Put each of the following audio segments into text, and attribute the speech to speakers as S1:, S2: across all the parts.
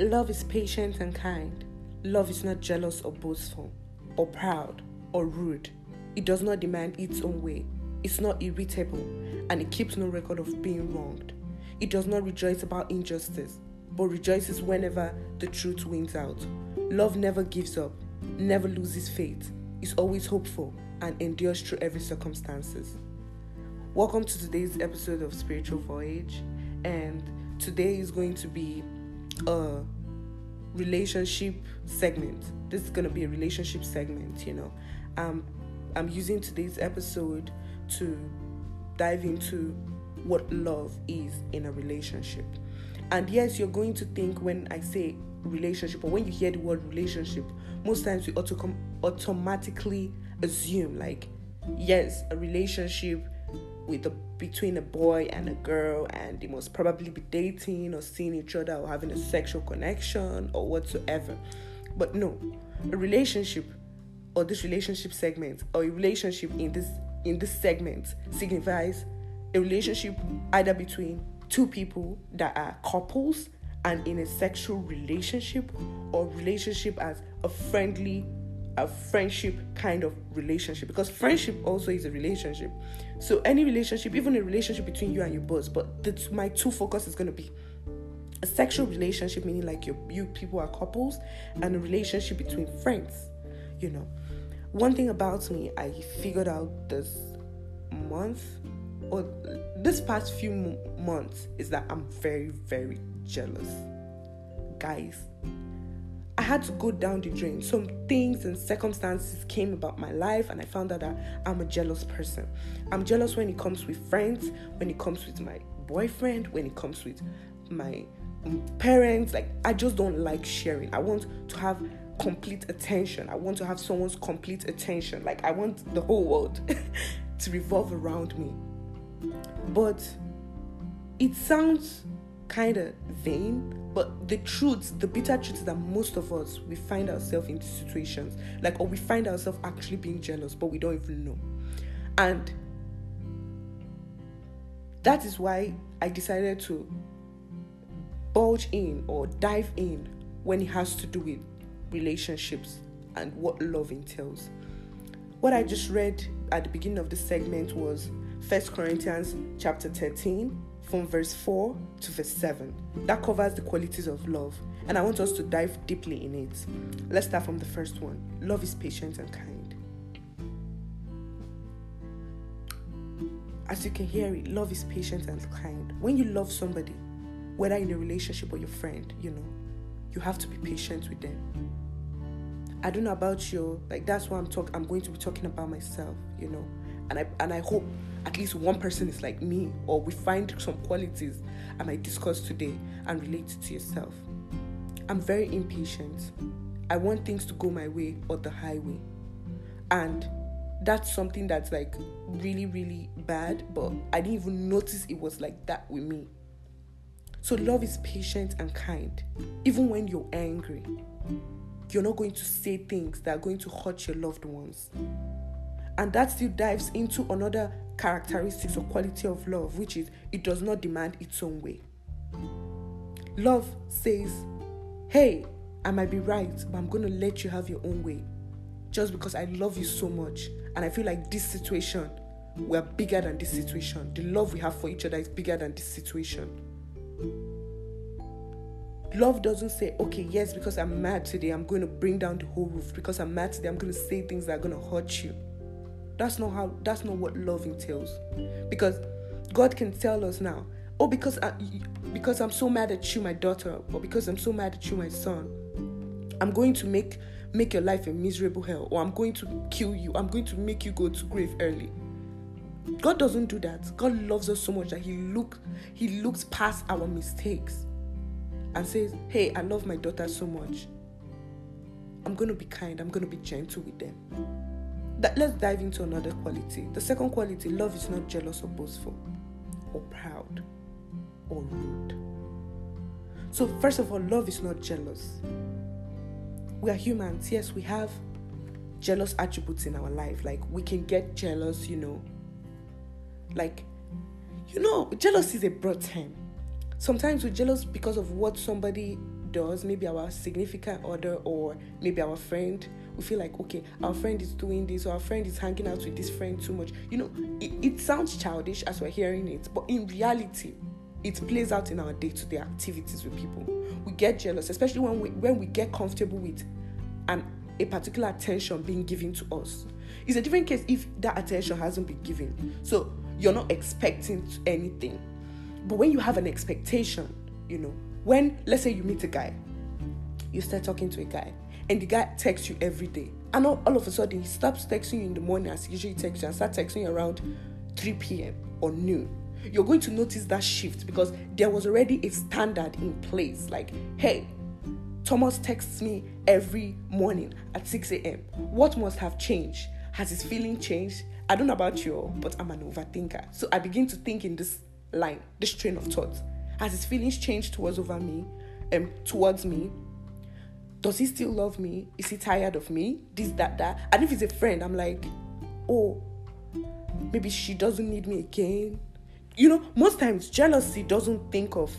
S1: Love is patient and kind. Love is not jealous or boastful, or proud, or rude. It does not demand its own way. It's not irritable, and it keeps no record of being wronged. It does not rejoice about injustice, but rejoices whenever the truth wins out. Love never gives up, never loses faith, is always hopeful, and endures through every circumstances. Welcome to today's episode of Spiritual Voyage, and today is going to be a relationship segment. This is going to be a relationship segment, you know. Um, I'm using today's episode to dive into what love is in a relationship. And yes, you're going to think when I say relationship or when you hear the word relationship, most times we auto- automatically assume like, yes, a relationship with a between a boy and a girl and they must probably be dating or seeing each other or having a sexual connection or whatsoever. But no, a relationship or this relationship segment or a relationship in this in this segment signifies a relationship either between two people that are couples and in a sexual relationship or relationship as a friendly a friendship kind of relationship because friendship also is a relationship. So any relationship even a relationship between you and your boss but my two focus is going to be a sexual relationship meaning like you you people are couples and a relationship between friends you know. One thing about me i figured out this month or this past few months is that i'm very very jealous. Guys had to go down the drain. Some things and circumstances came about my life, and I found out that I'm a jealous person. I'm jealous when it comes with friends, when it comes with my boyfriend, when it comes with my parents. Like, I just don't like sharing. I want to have complete attention. I want to have someone's complete attention. Like, I want the whole world to revolve around me. But it sounds kind of vain but the truth the bitter truth is that most of us we find ourselves in situations like or we find ourselves actually being jealous but we don't even know. And that is why i decided to bulge in or dive in when it has to do with relationships and what love entails. What i just read at the beginning of the segment was First Corinthians chapter 13 from verse 4 to verse 7. That covers the qualities of love, and I want us to dive deeply in it. Let's start from the first one love is patient and kind. As you can hear it, love is patient and kind. When you love somebody, whether in a relationship or your friend, you know, you have to be patient with them. I don't know about you, like that's why I'm talking I'm going to be talking about myself, you know. And I and I hope at least one person is like me, or we find some qualities I might discuss today and relate to yourself. I'm very impatient. I want things to go my way or the highway. And that's something that's like really, really bad, but I didn't even notice it was like that with me. So, love is patient and kind. Even when you're angry, you're not going to say things that are going to hurt your loved ones. And that still dives into another characteristics or quality of love, which is it does not demand its own way. Love says, Hey, I might be right, but I'm going to let you have your own way just because I love you so much. And I feel like this situation, we're bigger than this situation. The love we have for each other is bigger than this situation. Love doesn't say, okay, yes, because I'm mad today, I'm going to bring down the whole roof. Because I'm mad today, I'm going to say things that are going to hurt you. That's not how that's not what love entails. Because God can tell us now, oh because I, because I'm so mad at you my daughter or because I'm so mad at you my son, I'm going to make make your life a miserable hell or I'm going to kill you. I'm going to make you go to grave early. God doesn't do that. God loves us so much that he look he looks past our mistakes and says, "Hey, I love my daughter so much. I'm going to be kind. I'm going to be gentle with them." That, let's dive into another quality. The second quality love is not jealous or boastful or proud or rude. So, first of all, love is not jealous. We are humans. Yes, we have jealous attributes in our life. Like, we can get jealous, you know. Like, you know, jealousy is a broad term. Sometimes we're jealous because of what somebody does, maybe our significant other or maybe our friend, we feel like, okay, our friend is doing this or our friend is hanging out with this friend too much. You know, it, it sounds childish as we're hearing it, but in reality, it plays out in our day-to-day activities with people. We get jealous, especially when we when we get comfortable with an a particular attention being given to us. It's a different case if that attention hasn't been given. So you're not expecting anything. But when you have an expectation, you know, when let's say you meet a guy, you start talking to a guy, and the guy texts you every day, and all, all of a sudden he stops texting you in the morning as he usually texts you and start texting you around 3 p.m. or noon. You're going to notice that shift because there was already a standard in place. Like, hey, Thomas texts me every morning at 6 a.m. What must have changed? Has his feeling changed? I don't know about you, but I'm an overthinker. So I begin to think in this line, this train of thought. Has his feelings changed towards over me? Um, towards me? Does he still love me? Is he tired of me? This, that, that. And if he's a friend, I'm like, oh, maybe she doesn't need me again. You know, most times jealousy doesn't think of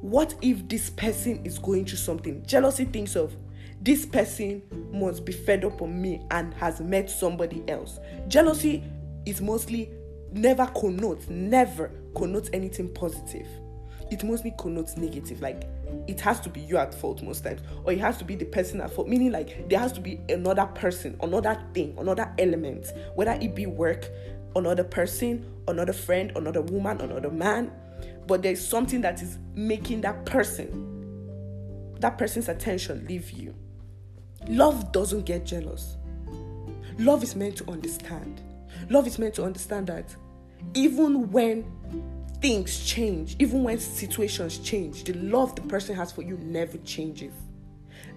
S1: what if this person is going through something? Jealousy thinks of this person must be fed up on me and has met somebody else. Jealousy is mostly never connotes, never connotes anything positive. It mostly connotes negative. Like it has to be you at fault most times, or it has to be the person at fault. Meaning, like there has to be another person, another thing, another element, whether it be work, another person, another friend, another woman, another man but there's something that is making that person, that person's attention leave you. Love doesn't get jealous. Love is meant to understand. Love is meant to understand that even when things change, even when situations change, the love the person has for you never changes.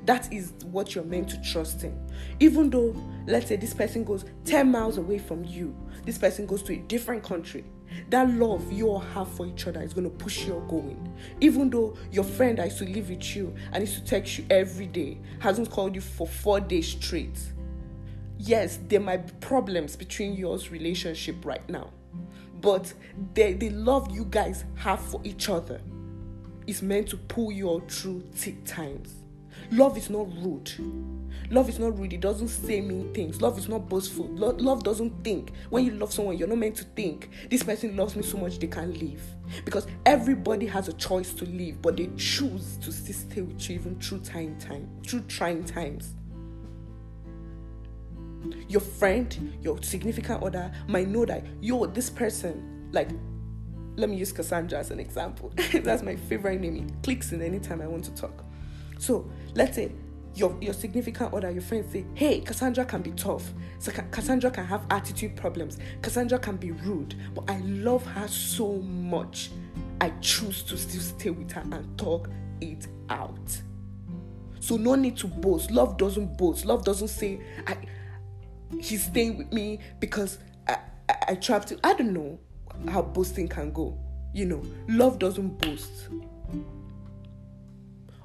S1: That is what you're meant to trust in. Even though, let's say, this person goes 10 miles away from you, this person goes to a different country, that love you all have for each other is going to push you going. Even though your friend that used to live with you and used to text you every day hasn't called you for four days straight. Yes, there might be problems between yours relationship right now. But the, the love you guys have for each other is meant to pull you all through thick times. Love is not rude. Love is not rude. It doesn't say mean things. Love is not boastful. Lo- love doesn't think. When you love someone, you're not meant to think, this person loves me so much they can't leave. Because everybody has a choice to leave, but they choose to stay with you even through time, time, through trying times. Your friend, your significant other might know that yo, this person, like let me use Cassandra as an example. That's my favorite name. It clicks in anytime I want to talk. So let's say your, your significant other, your friends say, hey, Cassandra can be tough. So Cassandra can have attitude problems. Cassandra can be rude. But I love her so much. I choose to still stay with her and talk it out. So no need to boast. Love doesn't boast. Love doesn't say, I he's staying with me because I, I, I trapped him. I don't know how boasting can go. You know, love doesn't boast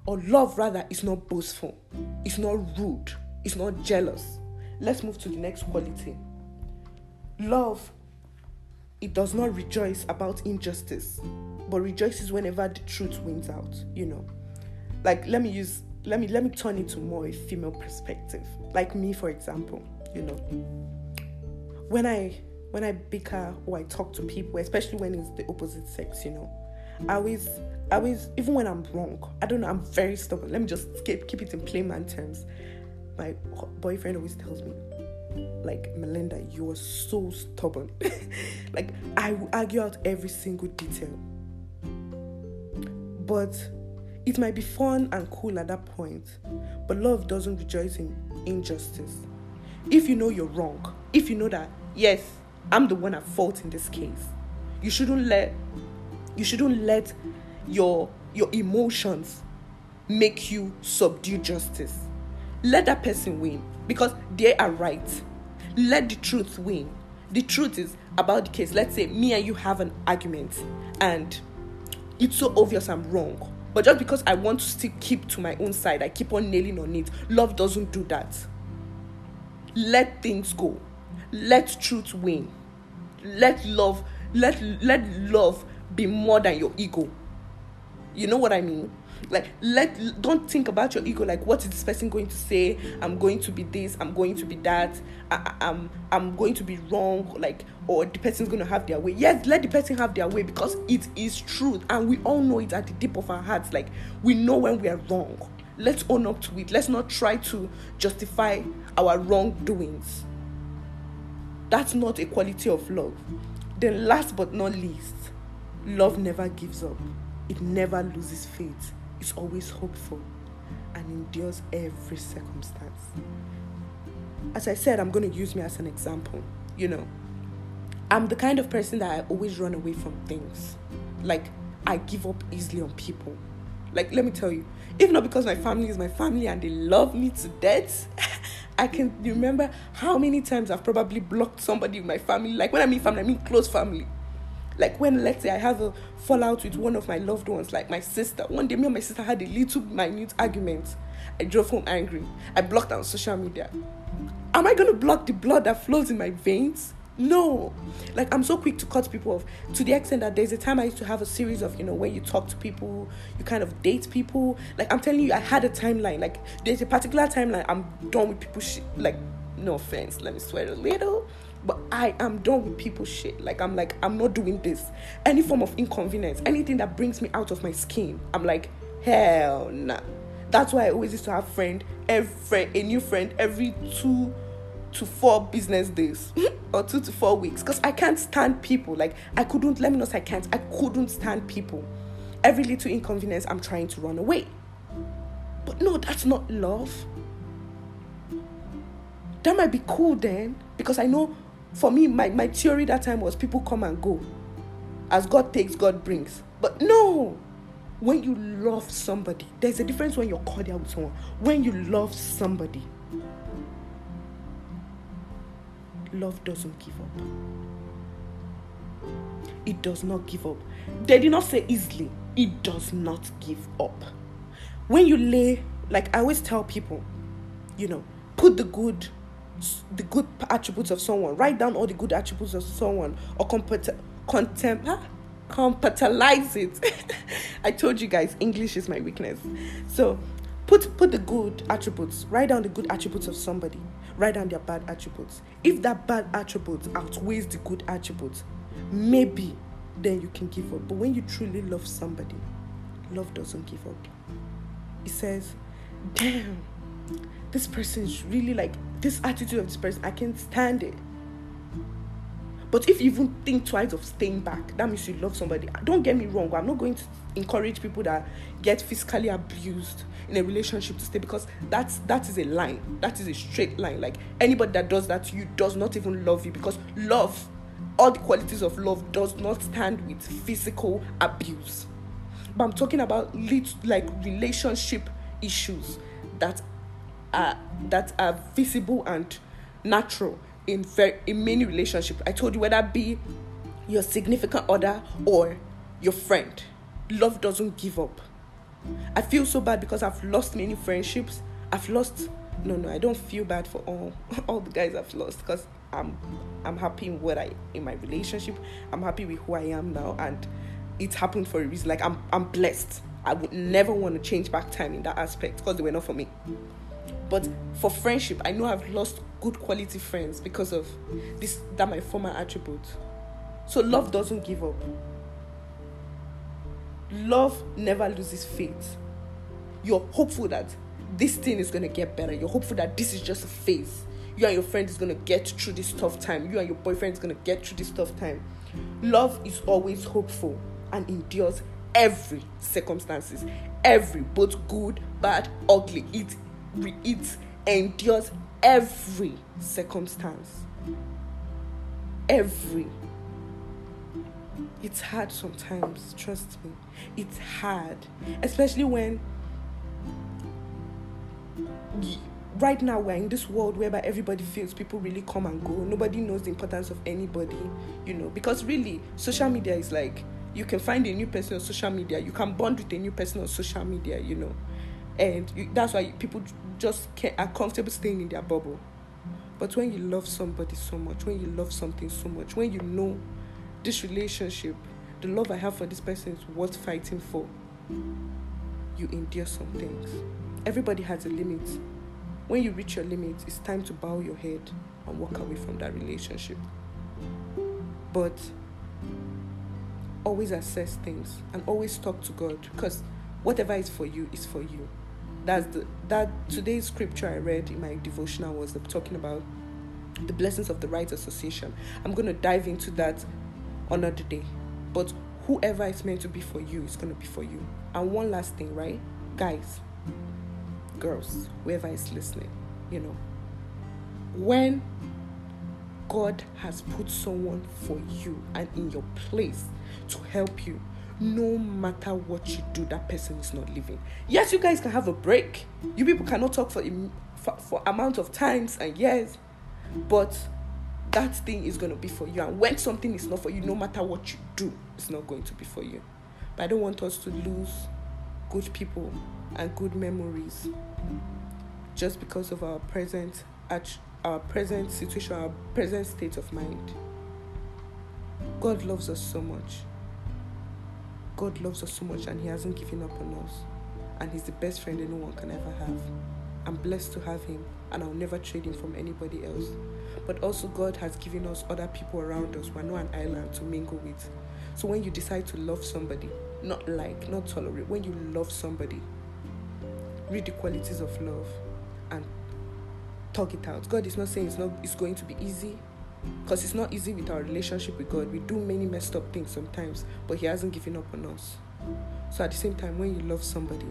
S1: or love rather is not boastful, it's not rude, it's not jealous. Let's move to the next quality. Love, it does not rejoice about injustice, but rejoices whenever the truth wins out, you know. Like let me use let me let me turn it to more a female perspective. Like me, for example, you know. When I when I bicker or I talk to people, especially when it's the opposite sex, you know, I always I always, even when I'm wrong, I don't know, I'm very stubborn. Let me just keep, keep it in plain man terms. My boyfriend always tells me, like, Melinda, you are so stubborn. like, I will argue out every single detail. But it might be fun and cool at that point, but love doesn't rejoice in injustice. If you know you're wrong, if you know that, yes, I'm the one at fault in this case, you shouldn't let you shouldn't let your your emotions make you subdue justice. Let that person win because they are right. Let the truth win. The truth is about the case. Let's say me and you have an argument and it's so obvious I'm wrong. But just because I want to still keep to my own side, I keep on nailing on it. Love doesn't do that. Let things go. Let truth win. Let love let let love be more than your ego. You know what I mean? like let don't think about your ego like what is this person going to say i'm going to be this i'm going to be that I, I'm, I'm going to be wrong like or the person's going to have their way yes let the person have their way because it is truth and we all know it at the deep of our hearts like we know when we are wrong let's own up to it let's not try to justify our wrongdoings that's not a quality of love then last but not least love never gives up it never loses faith is always hopeful and endures every circumstance. As I said, I'm going to use me as an example. You know, I'm the kind of person that I always run away from things. Like, I give up easily on people. Like, let me tell you, if not because my family is my family and they love me to death, I can remember how many times I've probably blocked somebody in my family. Like, when I mean family, I mean close family like when let's say I have a fallout with one of my loved ones, like my sister. One day me and my sister had a little minute argument. I drove home angry. I blocked her on social media. Am I gonna block the blood that flows in my veins? No. Like I'm so quick to cut people off to the extent that there's a time I used to have a series of, you know, where you talk to people, you kind of date people. Like I'm telling you, I had a timeline. Like there's a particular timeline I'm done with people shit. Like, no offense, let me swear a little but I am done with people shit. Like I'm like I'm not doing this. Any form of inconvenience, anything that brings me out of my skin, I'm like hell nah. That's why I always used to have friend every a new friend every two to four business days or two to four weeks because I can't stand people. Like I couldn't let me know I can't. I couldn't stand people. Every little inconvenience, I'm trying to run away. But no, that's not love. That might be cool then because I know for me, my, my theory that time was people come and go. As God takes, God brings. But no, when you love somebody, there's a difference when you're cordial with someone. When you love somebody, love doesn't give up. It does not give up. They did not say easily, it does not give up. When you lay, like I always tell people, you know, put the good the good attributes of someone. Write down all the good attributes of someone or compet- contem- huh? compatibilize it. I told you guys, English is my weakness. So put put the good attributes. Write down the good attributes of somebody. Write down their bad attributes. If that bad attribute outweighs the good attributes, maybe then you can give up. But when you truly love somebody, love doesn't give up. It says, damn, this person is really like this attitude of this person, I can't stand it. But if you even think twice of staying back, that means you love somebody. Ah, don't get me wrong, I'm not going to encourage people that get physically abused in a relationship to stay because that's that is a line. That is a straight line. Like anybody that does that you does not even love you because love, all the qualities of love does not stand with physical abuse. But I'm talking about lit, like relationship issues that are that are visible and natural in very in many relationships. I told you whether it be your significant other or your friend. Love doesn't give up. I feel so bad because I've lost many friendships. I've lost no no, I don't feel bad for all all the guys I've lost because I'm I'm happy in what I in my relationship. I'm happy with who I am now and it happened for a reason. Like I'm I'm blessed. I would never want to change back time in that aspect because they were not for me. But for friendship, I know I've lost good quality friends because of this that my former attribute. So love mm. doesn't give up. Love never loses faith. You're hopeful that this thing is gonna get better. You're hopeful that this is just a phase. You and your friend is gonna get through this tough time. You and your boyfriend is gonna get through this tough time. Love is always hopeful and endures every circumstances, every both good, bad, ugly. It it endures every circumstance. Every. It's hard sometimes, trust me. It's hard. Especially when right now we're in this world whereby everybody feels people really come and go. Nobody knows the importance of anybody, you know, because really social media is like you can find a new person on social media, you can bond with a new person on social media, you know and you, that's why people just can, are comfortable staying in their bubble. But when you love somebody so much, when you love something so much, when you know this relationship, the love I have for this person is worth fighting for, you endure some things. Everybody has a limit. When you reach your limit, it's time to bow your head and walk away from that relationship. But always assess things and always talk to God because whatever is for you is for you. That's the that today's scripture I read in my devotional was talking about the blessings of the right association. I'm going to dive into that another day. But whoever is meant to be for you is going to be for you. And one last thing, right? Guys, girls, whoever is listening, you know, when God has put someone for you and in your place to help you, no matter what you do, that person is not living. Yes, you guys can have a break. You people cannot talk for for, for amount of times and years, but that thing is going to be for you. And when something is not for you, no matter what you do, it's not going to be for you. But I don't want us to lose good people and good memories just because of our present our present situation, our present state of mind. God loves us so much. God loves us so much and He hasn't given up on us. And He's the best friend anyone can ever have. I'm blessed to have Him and I'll never trade Him from anybody else. But also, God has given us other people around us. We're not an island to mingle with. So when you decide to love somebody, not like, not tolerate, when you love somebody, read the qualities of love and talk it out. God is not saying it's not it's going to be easy because it's not easy with our relationship with God. We do many messed up things sometimes, but He hasn't given up on us. So at the same time, when you love somebody,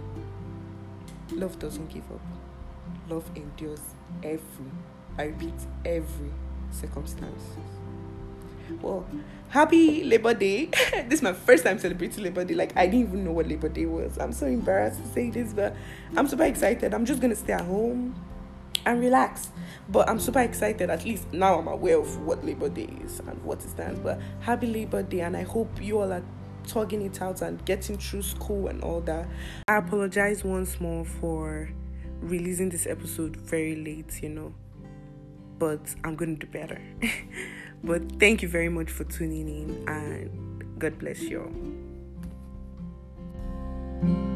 S1: love doesn't give up. Love endures every, I repeat, every circumstance. Well, happy Labor Day. this is my first time celebrating Labor Day. Like, I didn't even know what Labor Day was. I'm so embarrassed to say this, but I'm super excited. I'm just going to stay at home and relax. But I'm super excited. At least now I'm aware of what Labor Day is and what it stands. But happy Labor Day, and I hope you all are tugging it out and getting through school and all that. I apologize once more for releasing this episode very late, you know. But I'm going to do better. but thank you very much for tuning in and God bless you all.